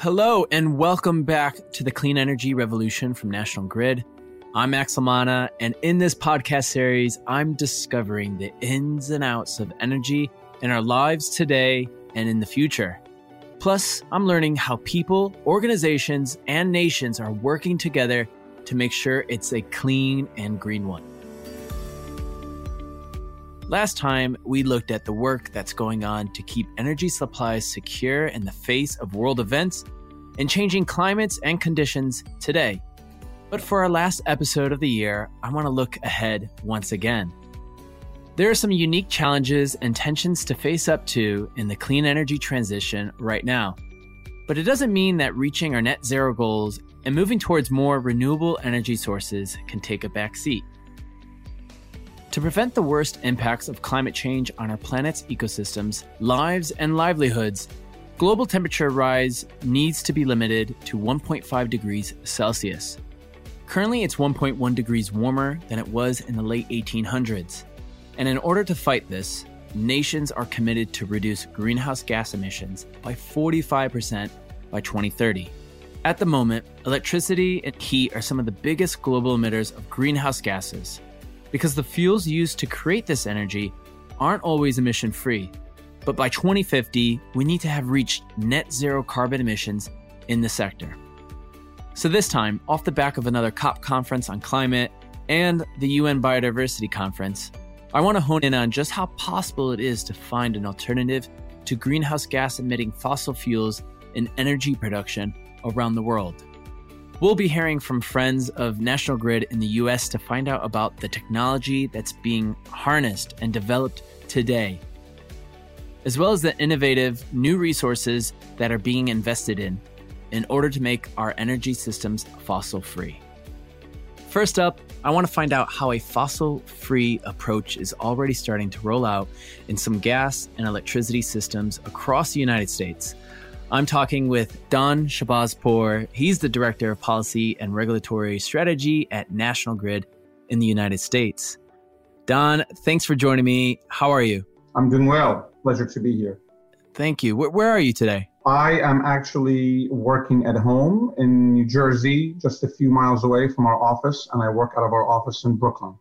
Hello, and welcome back to the Clean Energy Revolution from National Grid. I'm Max La Manna, and in this podcast series, I'm discovering the ins and outs of energy in our lives today and in the future. Plus, I'm learning how people, organizations, and nations are working together to make sure it's a clean and green one. Last time, we looked at the work that's going on to keep energy supplies secure in the face of world events and changing climates and conditions today. But for our last episode of the year, I want to look ahead once again. There are some unique challenges and tensions to face up to in the clean energy transition right now. But it doesn't mean that reaching our net zero goals and moving towards more renewable energy sources can take a back seat. To prevent the worst impacts of climate change on our planet's ecosystems, lives, and livelihoods, global temperature rise needs to be limited to 1.5 degrees Celsius. Currently, it's 1.1 degrees warmer than it was in the late 1800s. And in order to fight this, nations are committed to reduce greenhouse gas emissions by 45% by 2030. At the moment, electricity and heat are some of the biggest global emitters of greenhouse gases because the fuels used to create this energy aren't always emission free. But by 2050, we need to have reached net zero carbon emissions in the sector. So, this time, off the back of another COP conference on climate and the UN Biodiversity Conference, I want to hone in on just how possible it is to find an alternative to greenhouse gas emitting fossil fuels in energy production around the world. We'll be hearing from friends of National Grid in the US to find out about the technology that's being harnessed and developed today, as well as the innovative new resources that are being invested in in order to make our energy systems fossil free. First up, I want to find out how a fossil free approach is already starting to roll out in some gas and electricity systems across the United States. I'm talking with Don Chahbazpour. He's the Director of Policy and Regulatory Strategy at National Grid in the United States. Don, thanks for joining me. How are you? I'm doing well. Pleasure to be here. Thank you. Where, where are you today? I am actually working at home in New Jersey, just a few miles away from our office, and I work out of our office in Brooklyn.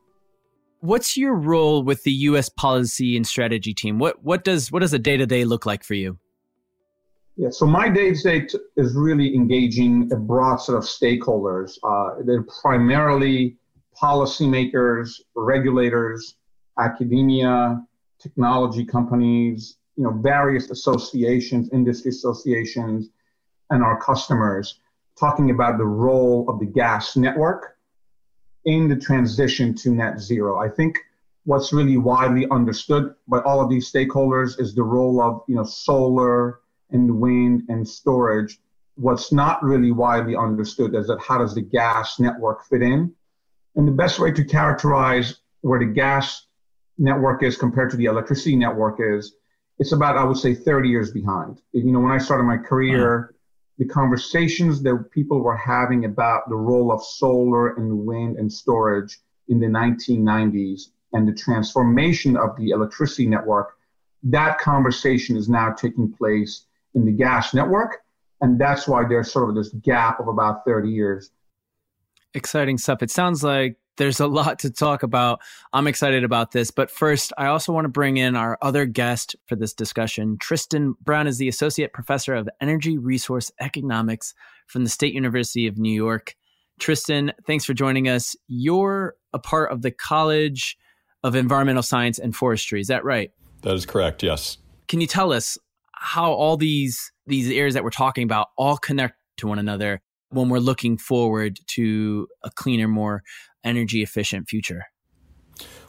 What's your role with the U.S. policy and strategy team? What what does what does a day to day look like for you? Yeah, so my day to day is really engaging a broad set of stakeholders. Uh, they're primarily policymakers, regulators, academia, technology companies, you know, various associations, industry associations, and our customers, talking about the role of the gas network in the transition to net zero. I think what's really widely understood by all of these stakeholders is the role of, you know, solar and wind and storage. What's not really widely understood is that how does the gas network fit in? And the best way to characterize where the gas network is compared to the electricity network is it's about, I would say, 30 years behind. You know, when I started my career, the conversations that people were having about the role of solar and wind and storage in the 1990s and the transformation of the electricity network, that conversation is now taking place in the gas network. And that's why there's sort of this gap of about 30 years. Exciting stuff. It sounds like there's a lot to talk about. I'm excited about this. But first, I also want to bring in our other guest for this discussion. Tristan Brown is the Associate Professor of Energy Resource Economics from the State University of New York. Tristan, thanks for joining us. You're a part of the College of Environmental Science and Forestry. Is that right? That is correct, yes. Can you tell us how all these these areas that we're talking about all connect to one another when we're looking forward to a cleaner, more energy efficient future?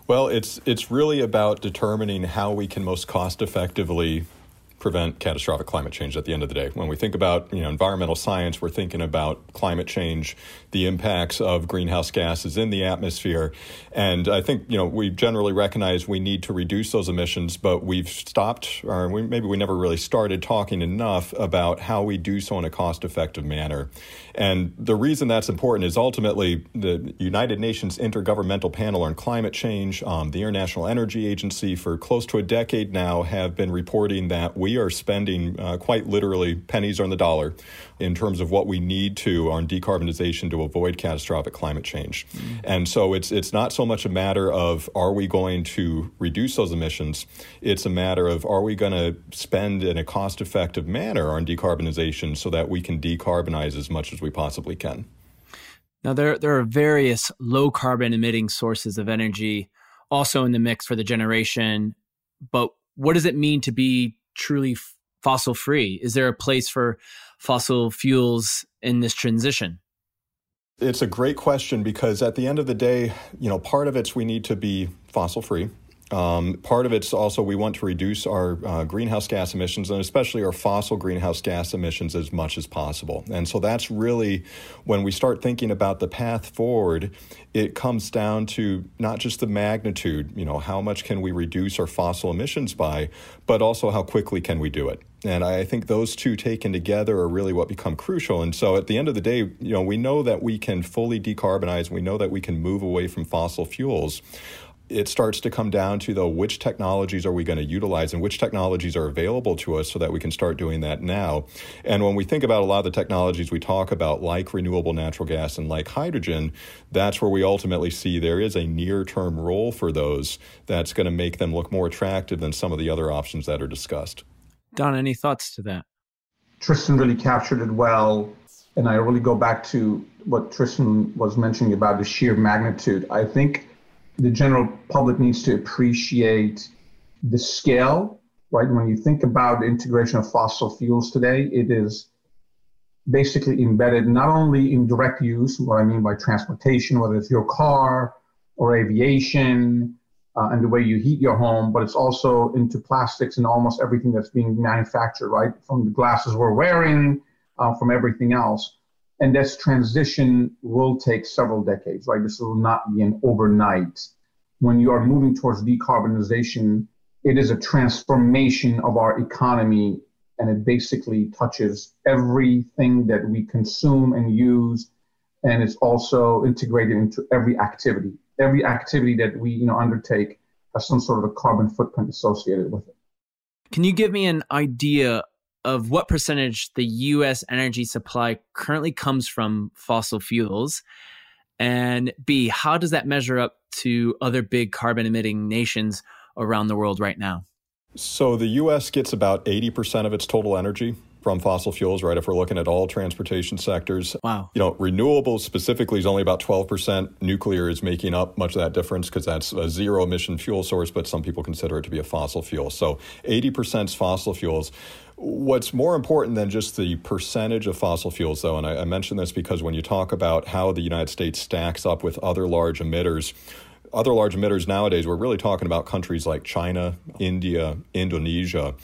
Well, it's it's really about determining how we can most cost effectively prevent catastrophic climate change at the end of the day. When we think about you know environmental science, we're thinking about climate change, the impacts of greenhouse gases in the atmosphere, and I think you know we generally recognize we need to reduce those emissions, but we've stopped, or we, maybe we never really started talking enough about how we do so in a cost-effective manner. And the reason that's important is ultimately the United Nations Intergovernmental Panel on Climate Change, um, the International Energy Agency, for close to a decade now, have been reporting that we we are spending uh, quite literally pennies on the dollar in terms of what we need to on decarbonization to avoid catastrophic climate change. Mm-hmm. And so it's it's not so much a matter of are we going to reduce those emissions, it's a matter of are we going to spend in a cost-effective manner on decarbonization so that we can decarbonize as much as we possibly can. Now there there are various low carbon emitting sources of energy also in the mix for the generation, but what does it mean to be truly fossil free? Is there a place for fossil fuels in this transition? It's a great question because at the end of the day, you know, part of it's we need to be fossil free. Um, part of it's also we want to reduce our uh, greenhouse gas emissions and especially our fossil greenhouse gas emissions as much as possible. And so that's really when we start thinking about the path forward, it comes down to not just the magnitude, you know, how much can we reduce our fossil emissions by, but also how quickly can we do it. And I think those two taken together are really what become crucial. And so at the end of the day, you know, we know that we can fully decarbonize, we know that we can move away from fossil fuels it starts to come down to though which technologies are we going to utilize and which technologies are available to us so that we can start doing that now. And when we think about a lot of the technologies we talk about like renewable natural gas and like hydrogen that's where we ultimately see there is a near term role for those that's going to make them look more attractive than some of the other options that are discussed. Don any thoughts to that? Tristan really captured it well and i really go back to what tristan was mentioning about the sheer magnitude. I think the general public needs to appreciate the scale, right? When you think about integration of fossil fuels today, it is basically embedded not only in direct use, what I mean by transportation, whether it's your car or aviation, uh, and the way you heat your home, but it's also into plastics and almost everything that's being manufactured, right? From the glasses we're wearing, uh, from everything else. And this transition will take several decades, right? This will not be an overnight. When you are moving towards decarbonization, it is a transformation of our economy and it basically touches everything that we consume and use and it's also integrated into every activity every activity that we you know undertake has some sort of a carbon footprint associated with it can you give me an idea of what percentage the US energy supply currently comes from fossil fuels? And B, how does that measure up to other big carbon emitting nations around the world right now? So the US gets about 80% of its total energy from fossil fuels, right? If we're looking at all transportation sectors. Wow. You know, renewables specifically is only about 12%. Nuclear is making up much of that difference because that's a zero emission fuel source, but some people consider it to be a fossil fuel. So 80% is fossil fuels. What's more important than just the percentage of fossil fuels, though, and I, I mention this because when you talk about how the United States stacks up with other large emitters, other large emitters nowadays, we're really talking about countries like China, India, Indonesia.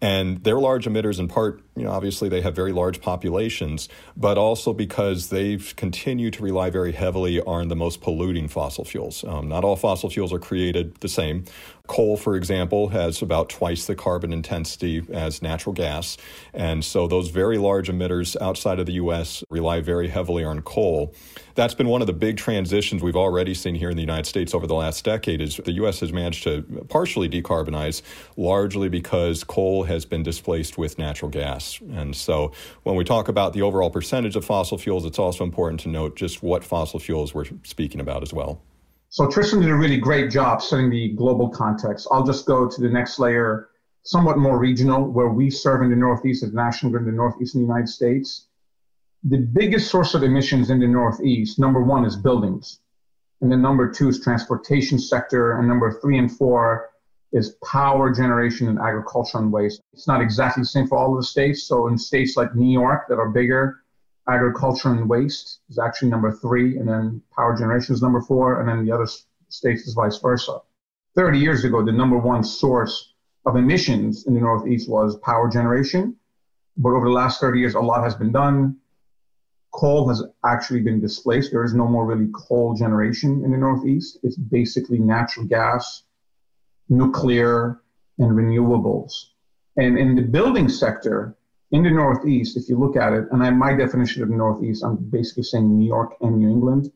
And they're large emitters in part, you know, obviously they have very large populations, but also because they've continued to rely very heavily on the most polluting fossil fuels. Um, not all fossil fuels are created the same. Coal, for example, has about twice the carbon intensity as natural gas. And so those very large emitters outside of the U.S. rely very heavily on coal. That's been one of the big transitions we've already seen here in the United States over the last decade is the U.S. has managed to partially decarbonize, largely because coal has been displaced with natural gas. And so when we talk about the overall percentage of fossil fuels, it's also important to note just what fossil fuels we're speaking about as well. So Tristan did a really great job setting the global context. I'll just go to the next layer, somewhat more regional, where we serve in the Northeast as National Grid in the Northeast in the United States. The biggest source of emissions in the Northeast, number one, is buildings. And then number two is transportation sector. And number three and four is power generation and agriculture and waste. It's not exactly the same for all of the states. So in states like New York that are bigger, agriculture and waste is actually number three, and then power generation is number four, and then the other states is vice versa. 30 years ago, the number one source of emissions in the Northeast was power generation. But over the last 30 years, a lot has been done. Coal has actually been displaced. There is no more really coal generation in the Northeast. It's basically natural gas, nuclear, and renewables. And in the building sector, in the Northeast, if you look at it, and I, my definition of Northeast, I'm basically saying New York and New England,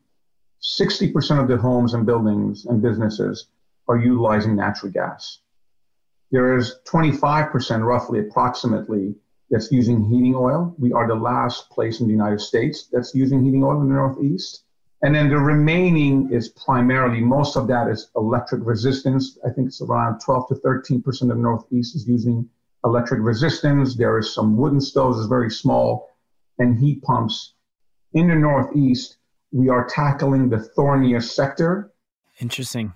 60% of the homes and buildings and businesses are utilizing natural gas. There is 25%, roughly, approximately, that's using heating oil. We are the last place in the United States that's using heating oil in the Northeast. And then the remaining is primarily, most of that is electric resistance. I think it's around 12 to 13% of Northeast is using electric resistance. There is some wooden stoves, it's very small, and heat pumps. In the Northeast, we are tackling the thorniest sector. Interesting.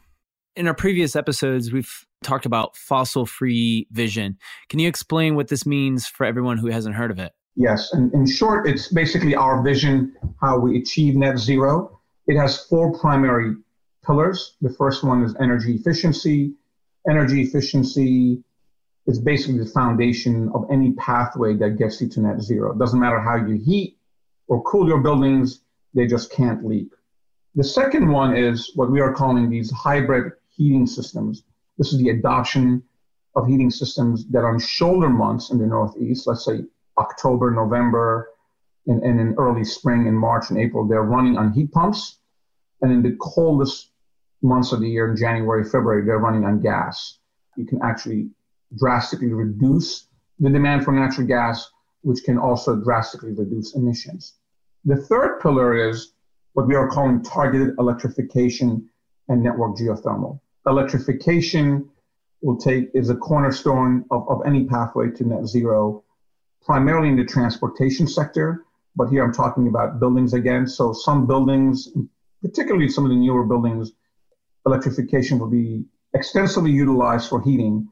In our previous episodes, we've talked about fossil free vision. Can you explain what this means for everyone who hasn't heard of it? Yes. And in short, it's basically our vision, how we achieve net zero. It has four primary pillars. The first one is energy efficiency. Energy efficiency is basically the foundation of any pathway that gets you to net zero. It doesn't matter how you heat or cool your buildings, they just can't leak. The second one is what we are calling these hybrid heating systems. This is the adoption of heating systems that on shoulder months in the Northeast, let's say October, November, and, and in early spring in March and April, they're running on heat pumps. And in the coldest months of the year, in January, February, they're running on gas. You can actually drastically reduce the demand for natural gas, which can also drastically reduce emissions. The third pillar is what we are calling targeted electrification and network geothermal. Electrification will take is a cornerstone of, of any pathway to net zero, primarily in the transportation sector. But here I'm talking about buildings again. So some buildings, particularly some of the newer buildings, electrification will be extensively utilized for heating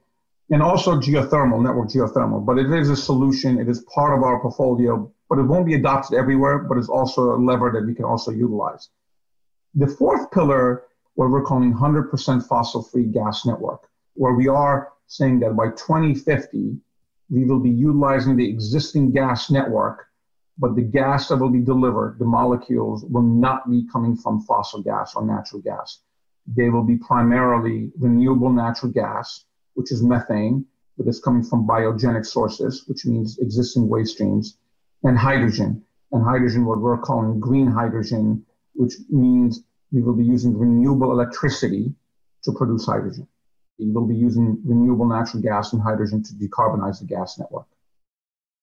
and also geothermal, network geothermal. But it is a solution. It is part of our portfolio, but it won't be adopted everywhere, but it's also a lever that we can also utilize. The fourth pillar, what we're calling 100% fossil free gas network, where we are saying that by 2050, we will be utilizing the existing gas network, but the gas that will be delivered, the molecules, will not be coming from fossil gas or natural gas. They will be primarily renewable natural gas, which is methane, but it's coming from biogenic sources, which means existing waste streams, and hydrogen. And hydrogen, what we're calling green hydrogen, which means we will be using renewable electricity to produce hydrogen. Will be using renewable natural gas and hydrogen to decarbonize the gas network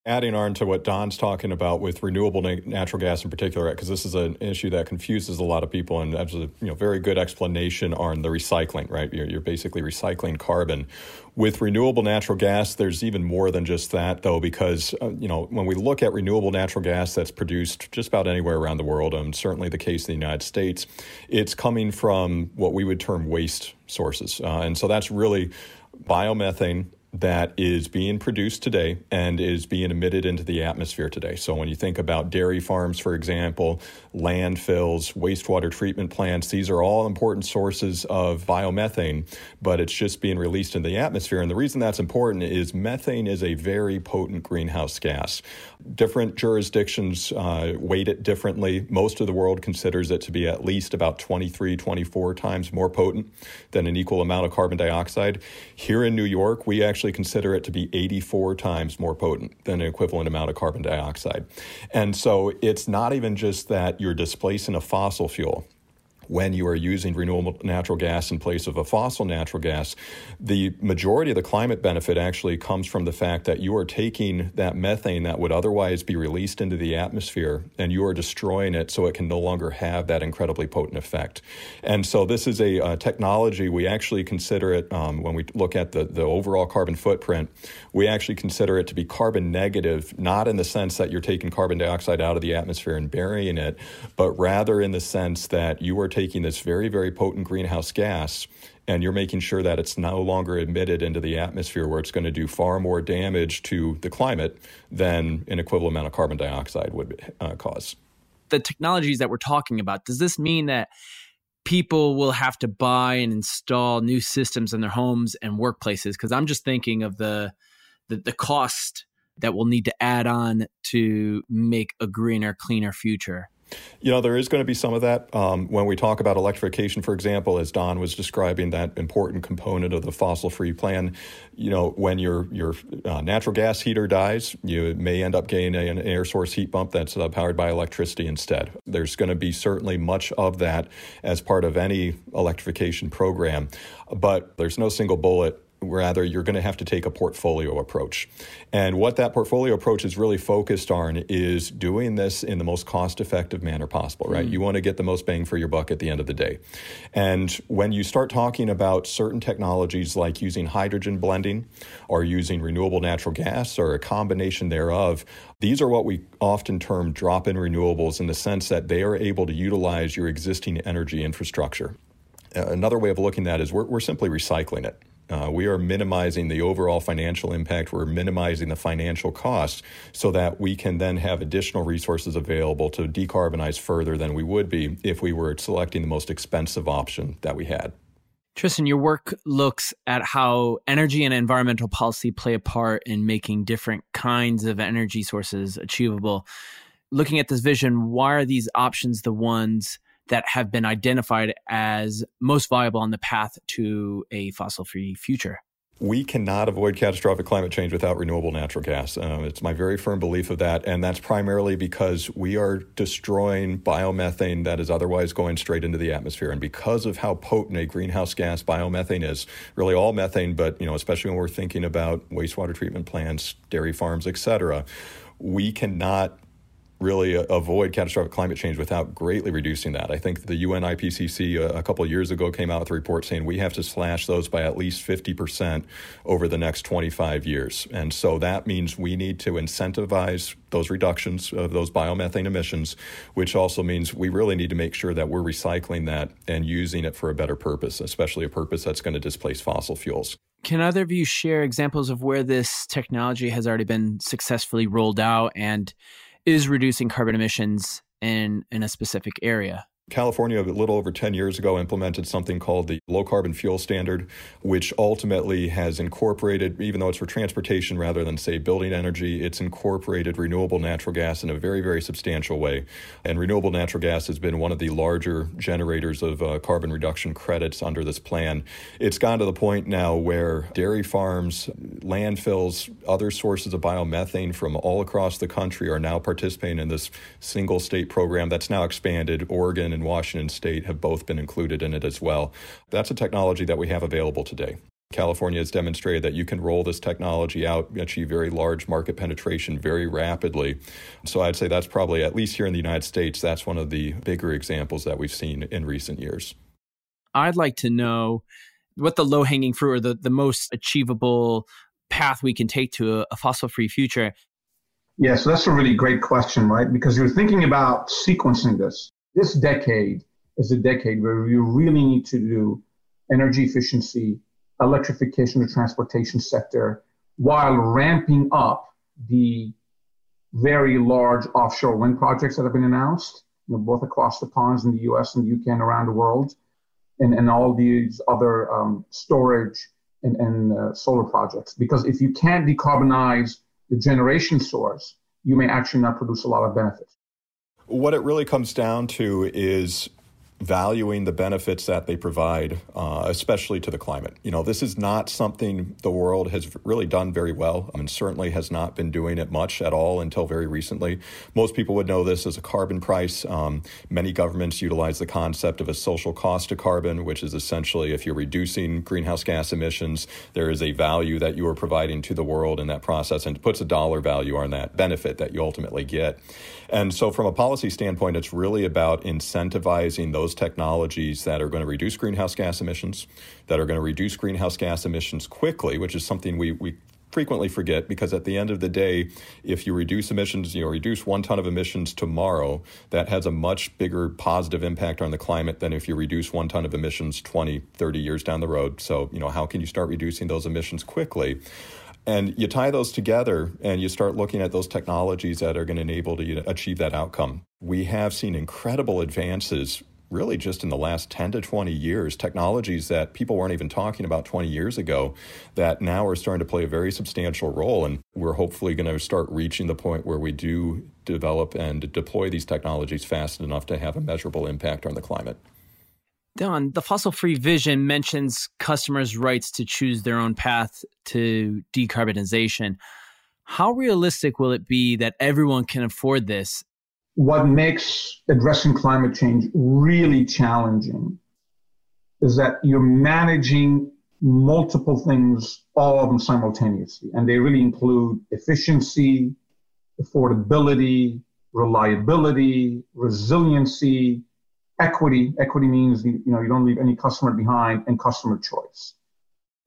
adding on to what Don's talking about with renewable na- natural gas in particular, because this is an issue that confuses a lot of people, and that's a you know very good explanation on the recycling. Right, you're, you're basically recycling carbon. With renewable natural gas, there's even more than just that, though, because uh, you know when we look at renewable natural gas that's produced just about anywhere around the world, and certainly the case in the United States, it's coming from what we would term waste sources, uh, and so that's really biomethane that is being produced today and is being emitted into the atmosphere today. So, when you think about dairy farms, for example, landfills, wastewater treatment plants, these are all important sources of biomethane, but it's just being released into the atmosphere. And the reason that's important is methane is a very potent greenhouse gas. Different jurisdictions uh, weight it differently. Most of the world considers it to be at least about 23, 24 times more potent than an equal amount of carbon dioxide. Here in New York, we actually consider it to be 84 times more potent than an equivalent amount of carbon dioxide. And so it's not even just that you're displacing a fossil fuel when you are using renewable natural gas in place of a fossil natural gas, the majority of the climate benefit actually comes from the fact that you are taking that methane that would otherwise be released into the atmosphere and you are destroying it so it can no longer have that incredibly potent effect. And so this is a, a technology we actually consider it um, when we look at the, the overall carbon footprint, we actually consider it to be carbon negative, not in the sense that you're taking carbon dioxide out of the atmosphere and burying it, but rather in the sense that you are taking this very, very potent greenhouse gas and you're making sure that it's no longer emitted into the atmosphere where it's going to do far more damage to the climate than an equivalent amount of carbon dioxide would uh, cause. The technologies that we're talking about, does this mean that people will have to buy and install new systems in their homes and workplaces? Because I'm just thinking of the, the, the cost that we'll need to add on to make a greener, cleaner future. You know, there is going to be some of that um, when we talk about electrification, for example, as Don was describing that important component of the fossil-free plan. You know, when your your uh, natural gas heater dies, you may end up getting an air source heat pump that's uh, powered by electricity instead. There's going to be certainly much of that as part of any electrification program, but there's no single bullet Rather, you're going to have to take a portfolio approach. And what that portfolio approach is really focused on is doing this in the most cost effective manner possible, right? Mm. You want to get the most bang for your buck at the end of the day. And when you start talking about certain technologies like using hydrogen blending or using renewable natural gas or a combination thereof, these are what we often term drop in renewables in the sense that they are able to utilize your existing energy infrastructure. Another way of looking at that is we're, we're simply recycling it. Uh, we are minimizing the overall financial impact. We're minimizing the financial costs so that we can then have additional resources available to decarbonize further than we would be if we were selecting the most expensive option that we had. Tristan, your work looks at how energy and environmental policy play a part in making different kinds of energy sources achievable. Looking at this vision, why are these options the ones that have been identified as most viable on the path to a fossil free future? We cannot avoid catastrophic climate change without renewable natural gas. Um, it's my very firm belief of that. And that's primarily because we are destroying biomethane that is otherwise going straight into the atmosphere. And because of how potent a greenhouse gas biomethane is, really all methane, but you know, especially when we're thinking about wastewater treatment plants, dairy farms, et cetera, we cannot really avoid catastrophic climate change without greatly reducing that. I think the UN IPCC a, uh, a couple years ago came out with a report saying we have to slash those by at least 50% over the next 25 years. And so that means we need to incentivize those reductions of those biomethane emissions, which also means we really need to make sure that we're recycling that and using it for a better purpose, especially a purpose that's going to displace fossil fuels. Can either of you share examples of where this technology has already been successfully rolled out and is reducing carbon emissions in in a specific area. California, a little over 10 years ago, implemented something called the Low Carbon Fuel Standard, which ultimately has incorporated, even though it's for transportation rather than, say, building energy, it's incorporated renewable natural gas in a very, very substantial way. And renewable natural gas has been one of the larger generators of uh, carbon reduction credits under this plan. It's gone to the point now where dairy farms, landfills, other sources of biomethane from all across the country are now participating in this single state program that's now expanded. Oregon and Washington State have both been included in it as well. That's a technology that we have available today. California has demonstrated that you can roll this technology out, achieve very large market penetration very rapidly. So I'd say that's probably, at least here in the United States, that's one of the bigger examples that we've seen in recent years. I'd like to know what the low hanging fruit or the, the most achievable path we can take to a, a fossil free future. Yeah, so that's a really great question, right? Because you're thinking about sequencing this this decade is a decade where we really need to do energy efficiency, electrification of the transportation sector, while ramping up the very large offshore wind projects that have been announced, you know, both across the ponds in the US and the UK and around the world, and, and all these other um, storage and, and uh, solar projects. Because if you can't decarbonize the generation source, you may actually not produce a lot of benefits. What it really comes down to is valuing the benefits that they provide, uh, especially to the climate. You know, this is not something the world has really done very well. I mean, certainly has not been doing it much at all until very recently. Most people would know this as a carbon price. Um, many governments utilize the concept of a social cost of carbon, which is essentially if you're reducing greenhouse gas emissions, there is a value that you are providing to the world in that process and puts a dollar value on that benefit that you ultimately get. And so, from a policy standpoint, it's really about incentivizing those technologies that are going to reduce greenhouse gas emissions, that are going to reduce greenhouse gas emissions quickly, which is something we, we frequently forget because at the end of the day, if you reduce emissions, you know, reduce one ton of emissions tomorrow, that has a much bigger positive impact on the climate than if you reduce one ton of emissions 20, 30 years down the road. So, you know, how can you start reducing those emissions quickly? And you tie those together and you start looking at those technologies that are going to enable you to achieve that outcome. We have seen incredible advances really just in the last 10 to 20 years, technologies that people weren't even talking about 20 years ago that now are starting to play a very substantial role. And we're hopefully going to start reaching the point where we do develop and deploy these technologies fast enough to have a measurable impact on the climate. Don, the fossil free vision mentions customers' rights to choose their own path to decarbonization. How realistic will it be that everyone can afford this? What makes addressing climate change really challenging is that you're managing multiple things, all of them simultaneously. And they really include efficiency, affordability, reliability, resiliency, equity. Equity means you know you don't leave any customer behind, and customer choice.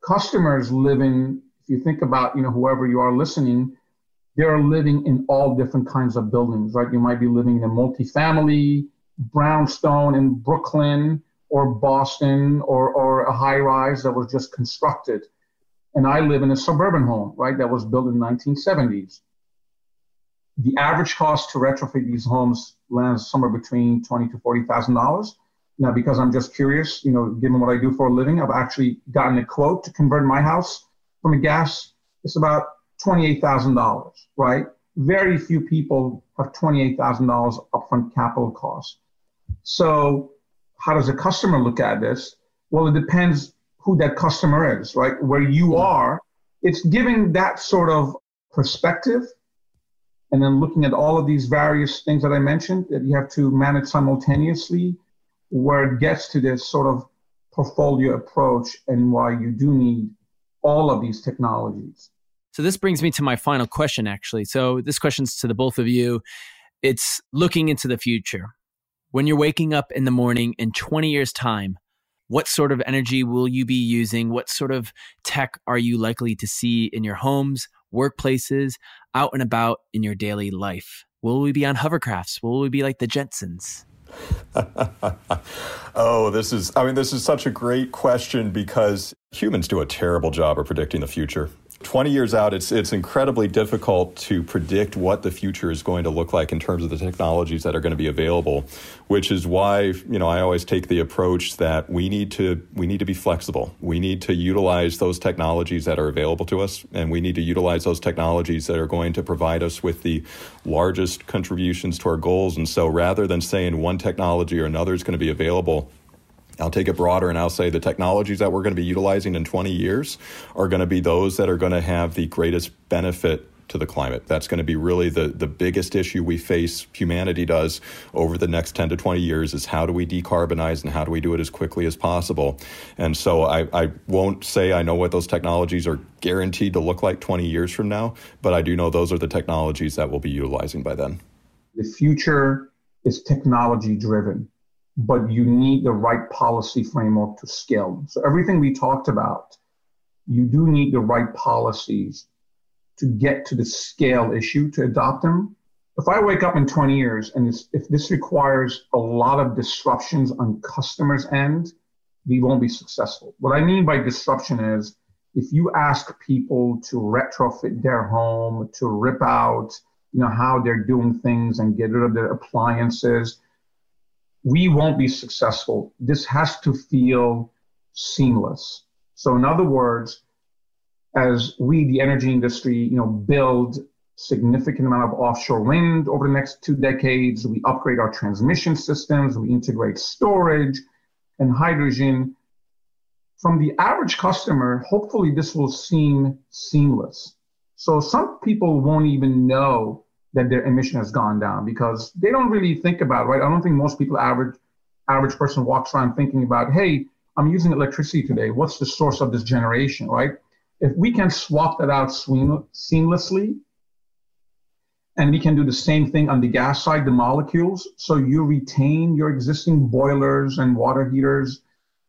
Customers living, if you think about you know whoever you are listening, they are living in all different kinds of buildings, right? You might be living in a multifamily brownstone in Brooklyn or Boston or, or a high rise that was just constructed. And I live in a suburban home, right, that was built in the 1970s. The average cost to retrofit these homes lands somewhere between twenty to forty thousand dollars. Now, because I'm just curious, you know, given what I do for a living, I've actually gotten a quote to convert my house from a gas. It's about twenty-eight thousand dollars, right? Very few people have twenty-eight thousand dollars upfront capital cost. So, how does a customer look at this? Well, it depends who that customer is, right? Where you are, it's giving that sort of perspective and then looking at all of these various things that I mentioned that you have to manage simultaneously, where it gets to this sort of portfolio approach and why you do need all of these technologies. So this brings me to my final question, actually. So this question's to the both of you. It's looking into the future. When you're waking up in the morning in 20 years' time, what sort of energy will you be using? What sort of tech are you likely to see in your homes, workplaces, out and about in your daily life? Will we be on hovercrafts? Will we be like the Jetsons? oh, this is, I mean, this is such a great question because humans do a terrible job of predicting the future. 20 years out, it's it's incredibly difficult to predict what the future is going to look like in terms of the technologies that are going to be available, which is why you know I always take the approach that we need to we need to be flexible. We need to utilize those technologies that are available to us, and we need to utilize those technologies that are going to provide us with the largest contributions to our goals. And so, rather than saying one technology or another is going to be available I'll take it broader and I'll say the technologies that we're going to be utilizing in 20 years are going to be those that are going to have the greatest benefit to the climate. That's going to be really the, the biggest issue we face, humanity does, over the next 10 to 20 years is how do we decarbonize and how do we do it as quickly as possible. And so I, I won't say I know what those technologies are guaranteed to look like 20 years from now, but I do know those are the technologies that we'll be utilizing by then. The future is technology driven but you need the right policy framework to scale them. So everything we talked about, you do need the right policies to get to the scale issue to adopt them. If I wake up in 20 years and if this requires a lot of disruptions on customers' end, we won't be successful. What I mean by disruption is if you ask people to retrofit their home, to rip out, you know, how they're doing things and get rid of their appliances, we won't be successful. This has to feel seamless. So in other words, as we, the energy industry, you know, build significant amount of offshore wind over the next two decades, we upgrade our transmission systems, we integrate storage and hydrogen. From the average customer, hopefully this will seem seamless. So some people won't even know that their emission has gone down because they don't really think about right. I don't think most people average average person walks around thinking about, hey, I'm using electricity today. What's the source of this generation, right? If we can swap that out seamlessly, and we can do the same thing on the gas side, the molecules, so you retain your existing boilers and water heaters,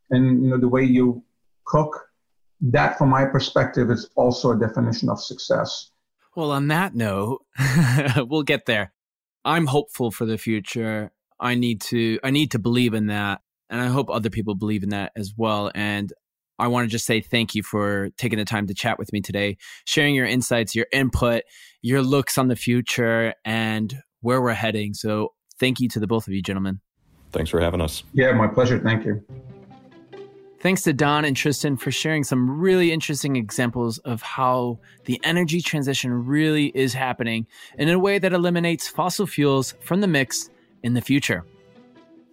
and you know the way you cook. That, from my perspective, is also a definition of success. Well, on that note, we'll get there. I'm hopeful for the future. I need to I need to believe in that and I hope other people believe in that as well and I want to just say thank you for taking the time to chat with me today, sharing your insights, your input, your looks on the future and where we're heading. So, thank you to the both of you gentlemen. Thanks for having us. Yeah, my pleasure. Thank you. Thanks to Don and Tristan for sharing some really interesting examples of how the energy transition really is happening in a way that eliminates fossil fuels from the mix in the future.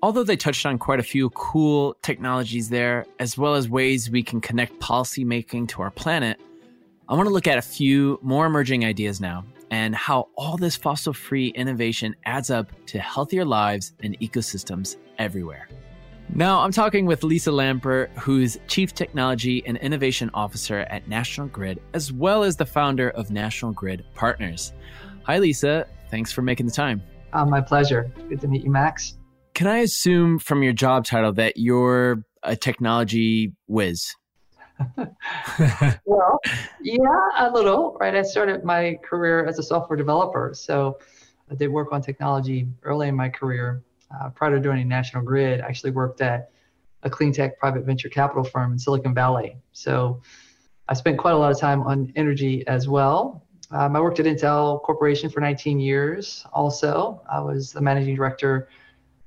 Although they touched on quite a few cool technologies there, as well as ways we can connect policymaking to our planet, I want to look at a few more emerging ideas now and how all this fossil free innovation adds up to healthier lives and ecosystems everywhere. Now, I'm talking with Lisa Lambert, who's Chief Technology and Innovation Officer at National Grid, as well as the founder of National Grid Partners. Hi, Lisa. Thanks for making the time. Uh, my pleasure. Good to meet you, Max. Can I assume from your job title that you're a technology whiz? well, yeah, a little, right? I started my career as a software developer. So I did work on technology early in my career. Uh, prior to joining National Grid, I actually worked at a clean tech private venture capital firm in Silicon Valley. So I spent quite a lot of time on energy as well. Um, I worked at Intel Corporation for 19 years. Also, I was the managing director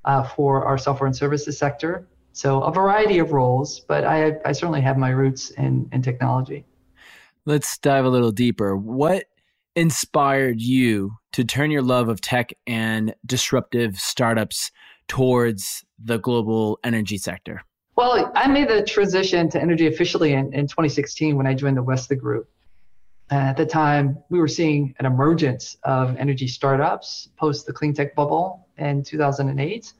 uh, for our software and services sector. So a variety of roles, but I, I certainly have my roots in, in technology. Let's dive a little deeper. What inspired you to turn your love of tech and disruptive startups towards the global energy sector? Well, I made the transition to energy officially in, in 2016 when I joined the Westly Group. at the time, we were seeing an emergence of energy startups post the clean tech bubble in 2008.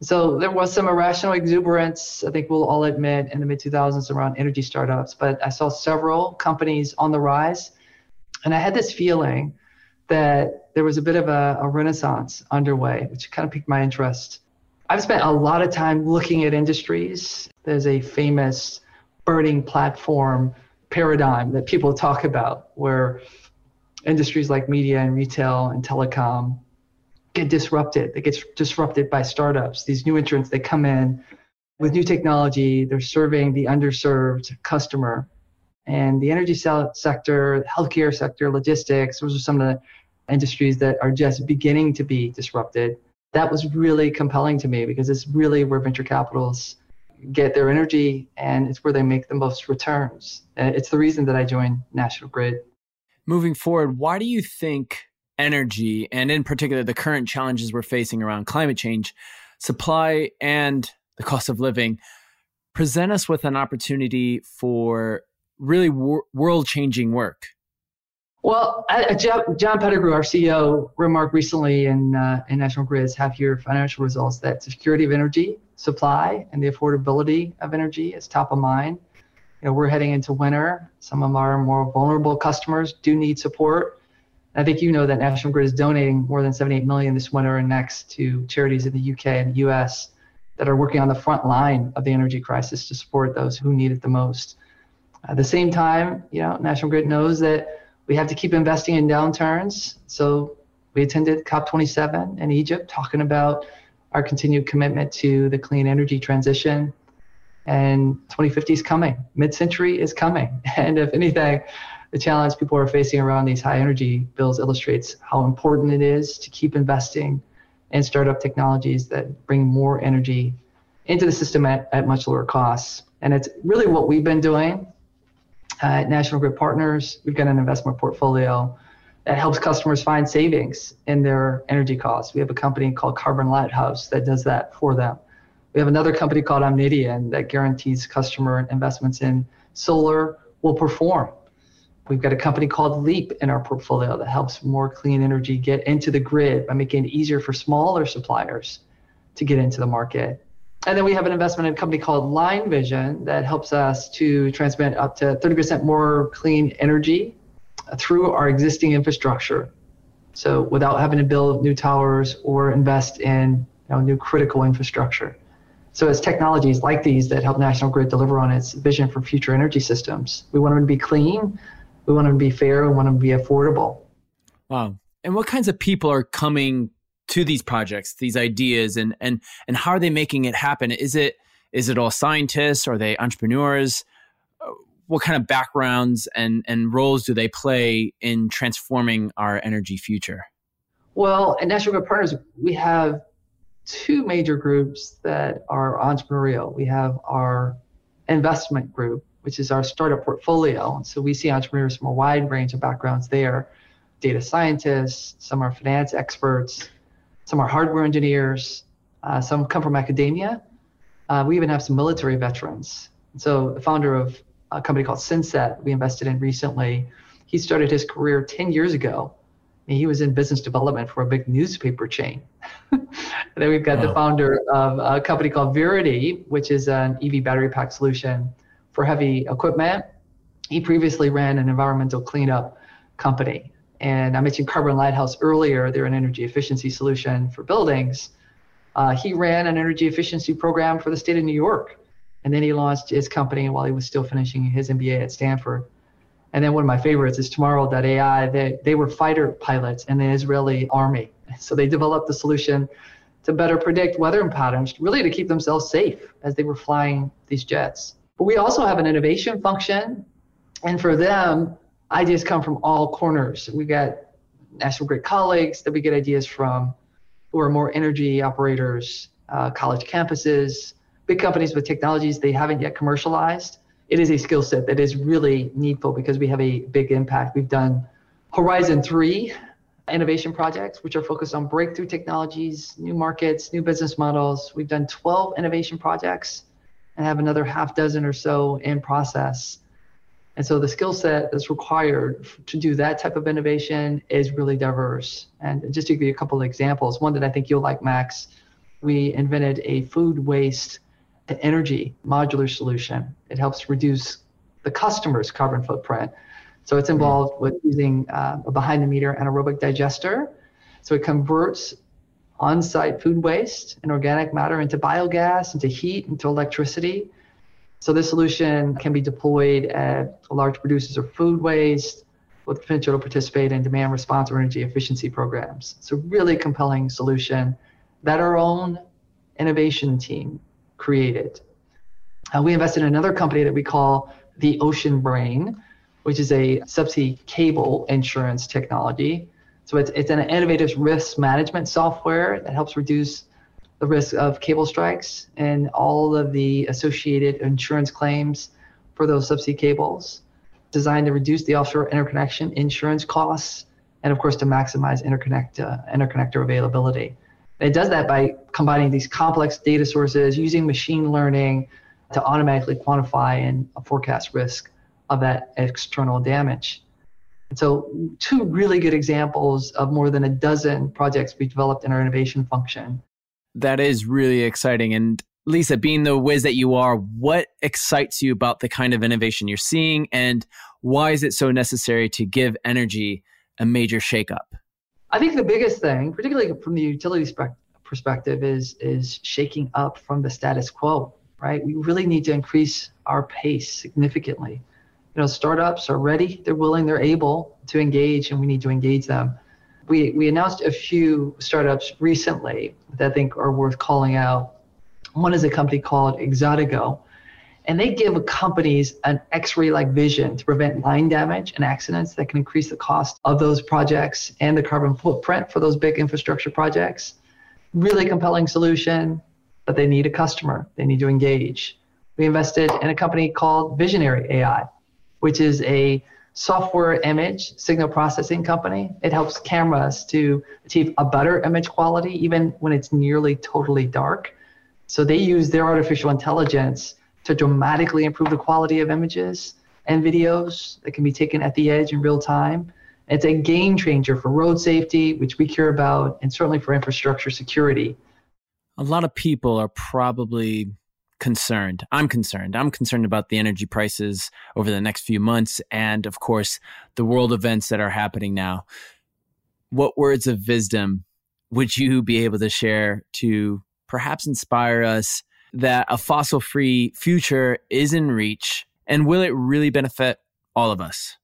So there was some irrational exuberance, I think we'll all admit, in the mid 2000s around energy startups. But I saw several companies on the rise. And I had this feeling that there was a bit of a, a renaissance underway, which kind of piqued my interest. I've spent a lot of time looking at industries. There's a famous burning platform paradigm that people talk about where industries like media and retail and telecom get disrupted. They get disrupted by startups. These new entrants, they come in with new technology. They're serving the underserved customer. And the energy sector, healthcare sector, logistics, those are some of the industries that are just beginning to be disrupted. That was really compelling to me because it's really where venture capitalists get their energy and it's where they make the most returns. Uh, it's the reason that I joined National Grid. Moving forward, why do you think energy, and in particular the current challenges we're facing around climate change, supply, and the cost of living, present us with an opportunity for really wor- world changing work? Well, uh, John Pettigrew, our CEO, remarked recently in, uh, in National Grid's half year financial results that security of energy supply and the affordability of energy is top of mind. You know, we're heading into winter. Some of our more vulnerable customers do need support. I think you know that National Grid is donating more than 78 million this winter and next to charities in the UK and US that are working on the front line of the energy crisis to support those who need it the most. At the same time, you know, National Grid knows that we have to keep investing in downturns. So we attended COP27 in Egypt talking about our continued commitment to the clean energy transition. And 2050 is coming, mid century is coming. And if anything, the challenge people are facing around these high energy bills illustrates how important it is to keep investing in startup technologies that bring more energy into the system at, at much lower costs. And it's really what we've been doing at National Grid Partners. We've got an investment portfolio that helps customers find savings in their energy costs. We have a company called Carbon Lighthouse that does that for them. We have another company called Omnidian that guarantees customer investments in solar will perform We've got a company called Leap in our portfolio that helps more clean energy get into the grid by making it easier for smaller suppliers to get into the market. And then we have an investment in a company called LineVision that helps us to transmit up to 30% more clean energy through our existing infrastructure. So without having to build new towers or invest in you know, new critical infrastructure. So it's technologies like these that help National Grid deliver on its vision for future energy systems. We want them to be clean, we want them to be fair. We want them to be affordable. Wow. And what kinds of people are coming to these projects, these ideas, and and and how are they making it happen? Is it is it all scientists? Are they entrepreneurs? Uh, what kind of backgrounds and and roles do they play in transforming our energy future? Well, at National Grid Partners, we have two major groups that are entrepreneurial. We have our investment group, which is our startup portfolio. So we see entrepreneurs from a wide range of backgrounds there data scientists, some are finance experts, some are hardware engineers, uh, some come from academia. Uh, we even have some military veterans. So the founder of a company called Synset we invested in recently, he started his career 10 years ago and he was in business development for a big newspaper chain. then we've got wow. the founder of a company called Verity, which is an EV battery pack solution for heavy equipment. He previously ran an environmental cleanup company. And I mentioned Carbon Lighthouse earlier. They're an energy efficiency solution for buildings. Uh, he ran an energy efficiency program for the state of New York. And then he launched his company while he was still finishing his MBA at Stanford. And then one of my favorites is Tomorrow.ai. They, they were fighter pilots in the Israeli army. So they developed the solution to better predict weather patterns, really to keep themselves safe as they were flying these jets. But we also have an innovation function. And for them, ideas come from all corners. We got National Grid colleagues that we get ideas from who are more energy operators, uh, college campuses, big companies with technologies they haven't yet commercialized it is a skill set that is really needful because we have a big impact. We've done Horizon 3 innovation projects, which are focused on breakthrough technologies, new markets, new business models. We've done 12 innovation projects and have another half dozen or so in process. And so the skill set that's required to do that type of innovation is really diverse. And just to give you a couple of examples, one that I think you'll like, Max, we invented a food waste energy modular solution. It helps reduce the customer's carbon footprint. So it's involved with using uh, a behind the meter anaerobic digester. So it converts on site food waste and organic matter into biogas, into heat, into electricity. So this solution can be deployed at large producers of food waste with potential to participate in demand response or energy efficiency programs. It's a really compelling solution that our own innovation team created. Uh, we invested in another company that we call the Ocean Brain, which is a subsea cable insurance technology. So it's, it's an innovative risk management software that helps reduce the risk of cable strikes and all of the associated insurance claims for those subsea cables, designed to reduce the offshore interconnection insurance costs, and of course to maximize interconnect, uh, interconnector availability. It does that by combining these complex data sources using machine learning to automatically quantify and forecast risk of that external damage. And so, two really good examples of more than a dozen projects we developed in our innovation function. That is really exciting. And Lisa, being the whiz that you are, what excites you about the kind of innovation you're seeing, and why is it so necessary to give energy a major shakeup? I think the biggest thing, particularly from the utility perspective, is is shaking up from the status quo. Right, we really need to increase our pace significantly. You know, startups are ready, they're willing, they're able to engage, and we need to engage them. We we announced a few startups recently that I think are worth calling out. One is a company called Exodigo and they give companies an x-ray like vision to prevent line damage and accidents that can increase the cost of those projects and the carbon footprint for those big infrastructure projects. Really compelling solution but they need a customer. They need to engage. We invested in a company called Visionary.ai which is a software image signal processing company it helps cameras to achieve a better image quality even when it's nearly totally dark so they use their artificial intelligence to dramatically improve the quality of images and videos that can be taken at the edge in real time. It's a game changer for road safety, which we care about, and certainly for infrastructure security. A lot of people are probably concerned. I'm concerned. I'm concerned about the energy prices over the next few months and, of course, the world events that are happening now. What words of wisdom would you be able to share to perhaps inspire us that a fossil free future is in reach? And will it really benefit all of us?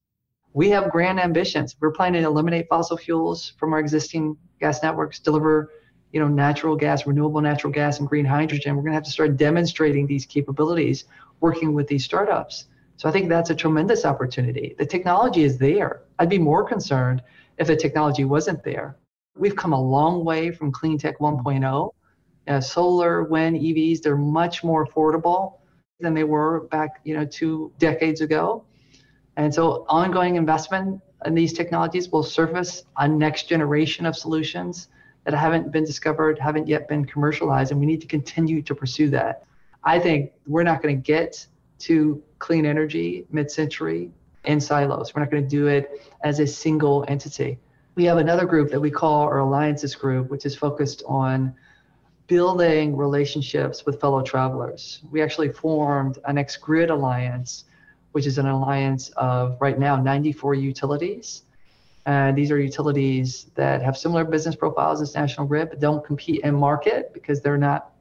We have grand ambitions. We're planning to eliminate fossil fuels from our existing gas networks, deliver you know, natural gas, renewable natural gas, and green hydrogen. We're going to have to start demonstrating these capabilities working with these startups. So I think that's a tremendous opportunity. The technology is there. I'd be more concerned if the technology wasn't there. We've come a long way from clean tech 1.0 uh, solar, wind, EVs, they're much more affordable than they were back, you know, two decades ago. And so ongoing investment in these technologies will surface a next generation of solutions that haven't been discovered, haven't yet been commercialized, and we need to continue to pursue that. I think we're not going to get to clean energy mid-century in silos. We're not going to do it as a single entity. we have another group that we call our alliances group, which is focused on building relationships with fellow travelers. We actually formed a Next Grid Alliance, which is an alliance of right now 94 utilities. And these are utilities that have similar business profiles as National Grid, but don't compete in market because they're not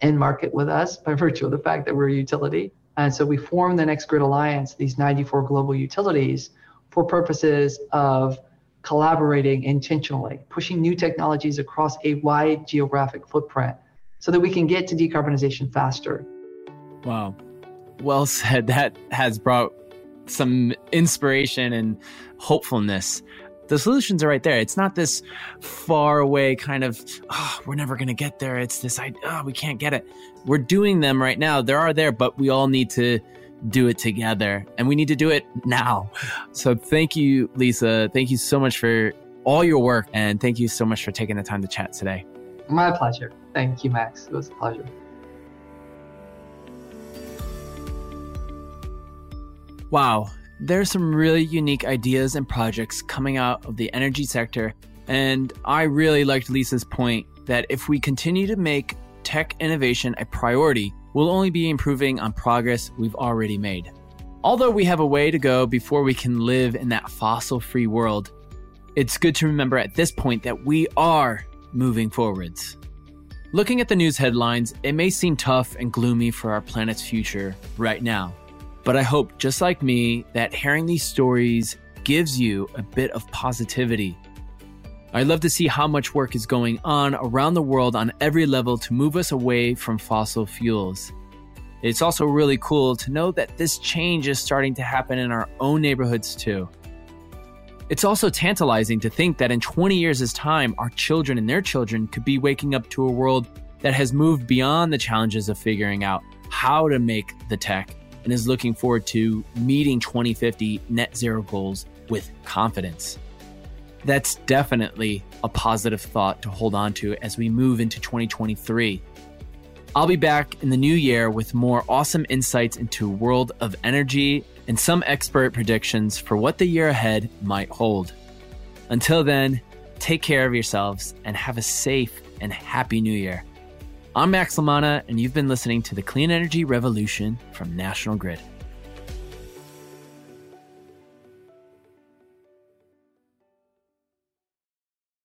in market with us by virtue of the fact that we're a utility. And so we formed the Next Grid Alliance, these 94 global utilities, for purposes of collaborating intentionally, pushing new technologies across a wide geographic footprint so that we can get to decarbonization faster. Wow. Well said. That has brought some inspiration and hopefulness. The solutions are right there. It's not this far away kind of, oh, we're never going to get there. It's this, oh, we can't get it. We're doing them right now. There are there, but we all need to do it together and we need to do it now. So thank you, Lisa. Thank you so much for all your work and thank you so much for taking the time to chat today. My pleasure. Thank you, Max. It was a pleasure. Wow, there's some really unique ideas and projects coming out of the energy sector. And I really liked Lisa's point that if we continue to make tech innovation a priority, we'll only be improving on progress we've already made. Although we have a way to go before we can live in that fossil free world, it's good to remember at this point that we are moving forwards. Looking at the news headlines, it may seem tough and gloomy for our planet's future right now. But I hope, just like me, that hearing these stories gives you a bit of positivity I'd love to see how much work is going on around the world on every level to move us away from fossil fuels. It's also really cool to know that this change is starting to happen in our own neighborhoods too. It's also tantalizing to think that in 20 years' time, our children and their children could be waking up to a world that has moved beyond the challenges of figuring out how to make the tech and is looking forward to meeting 2050 net zero goals with confidence. That's definitely a positive thought to hold on to as we move into 2023. I'll be back in the new year with more awesome insights into world of energy and some expert predictions for what the year ahead might hold. Until then, take care of yourselves and have a safe and happy new year. I'm Max La Manna, and you've been listening to the Clean Energy Revolution from National Grid.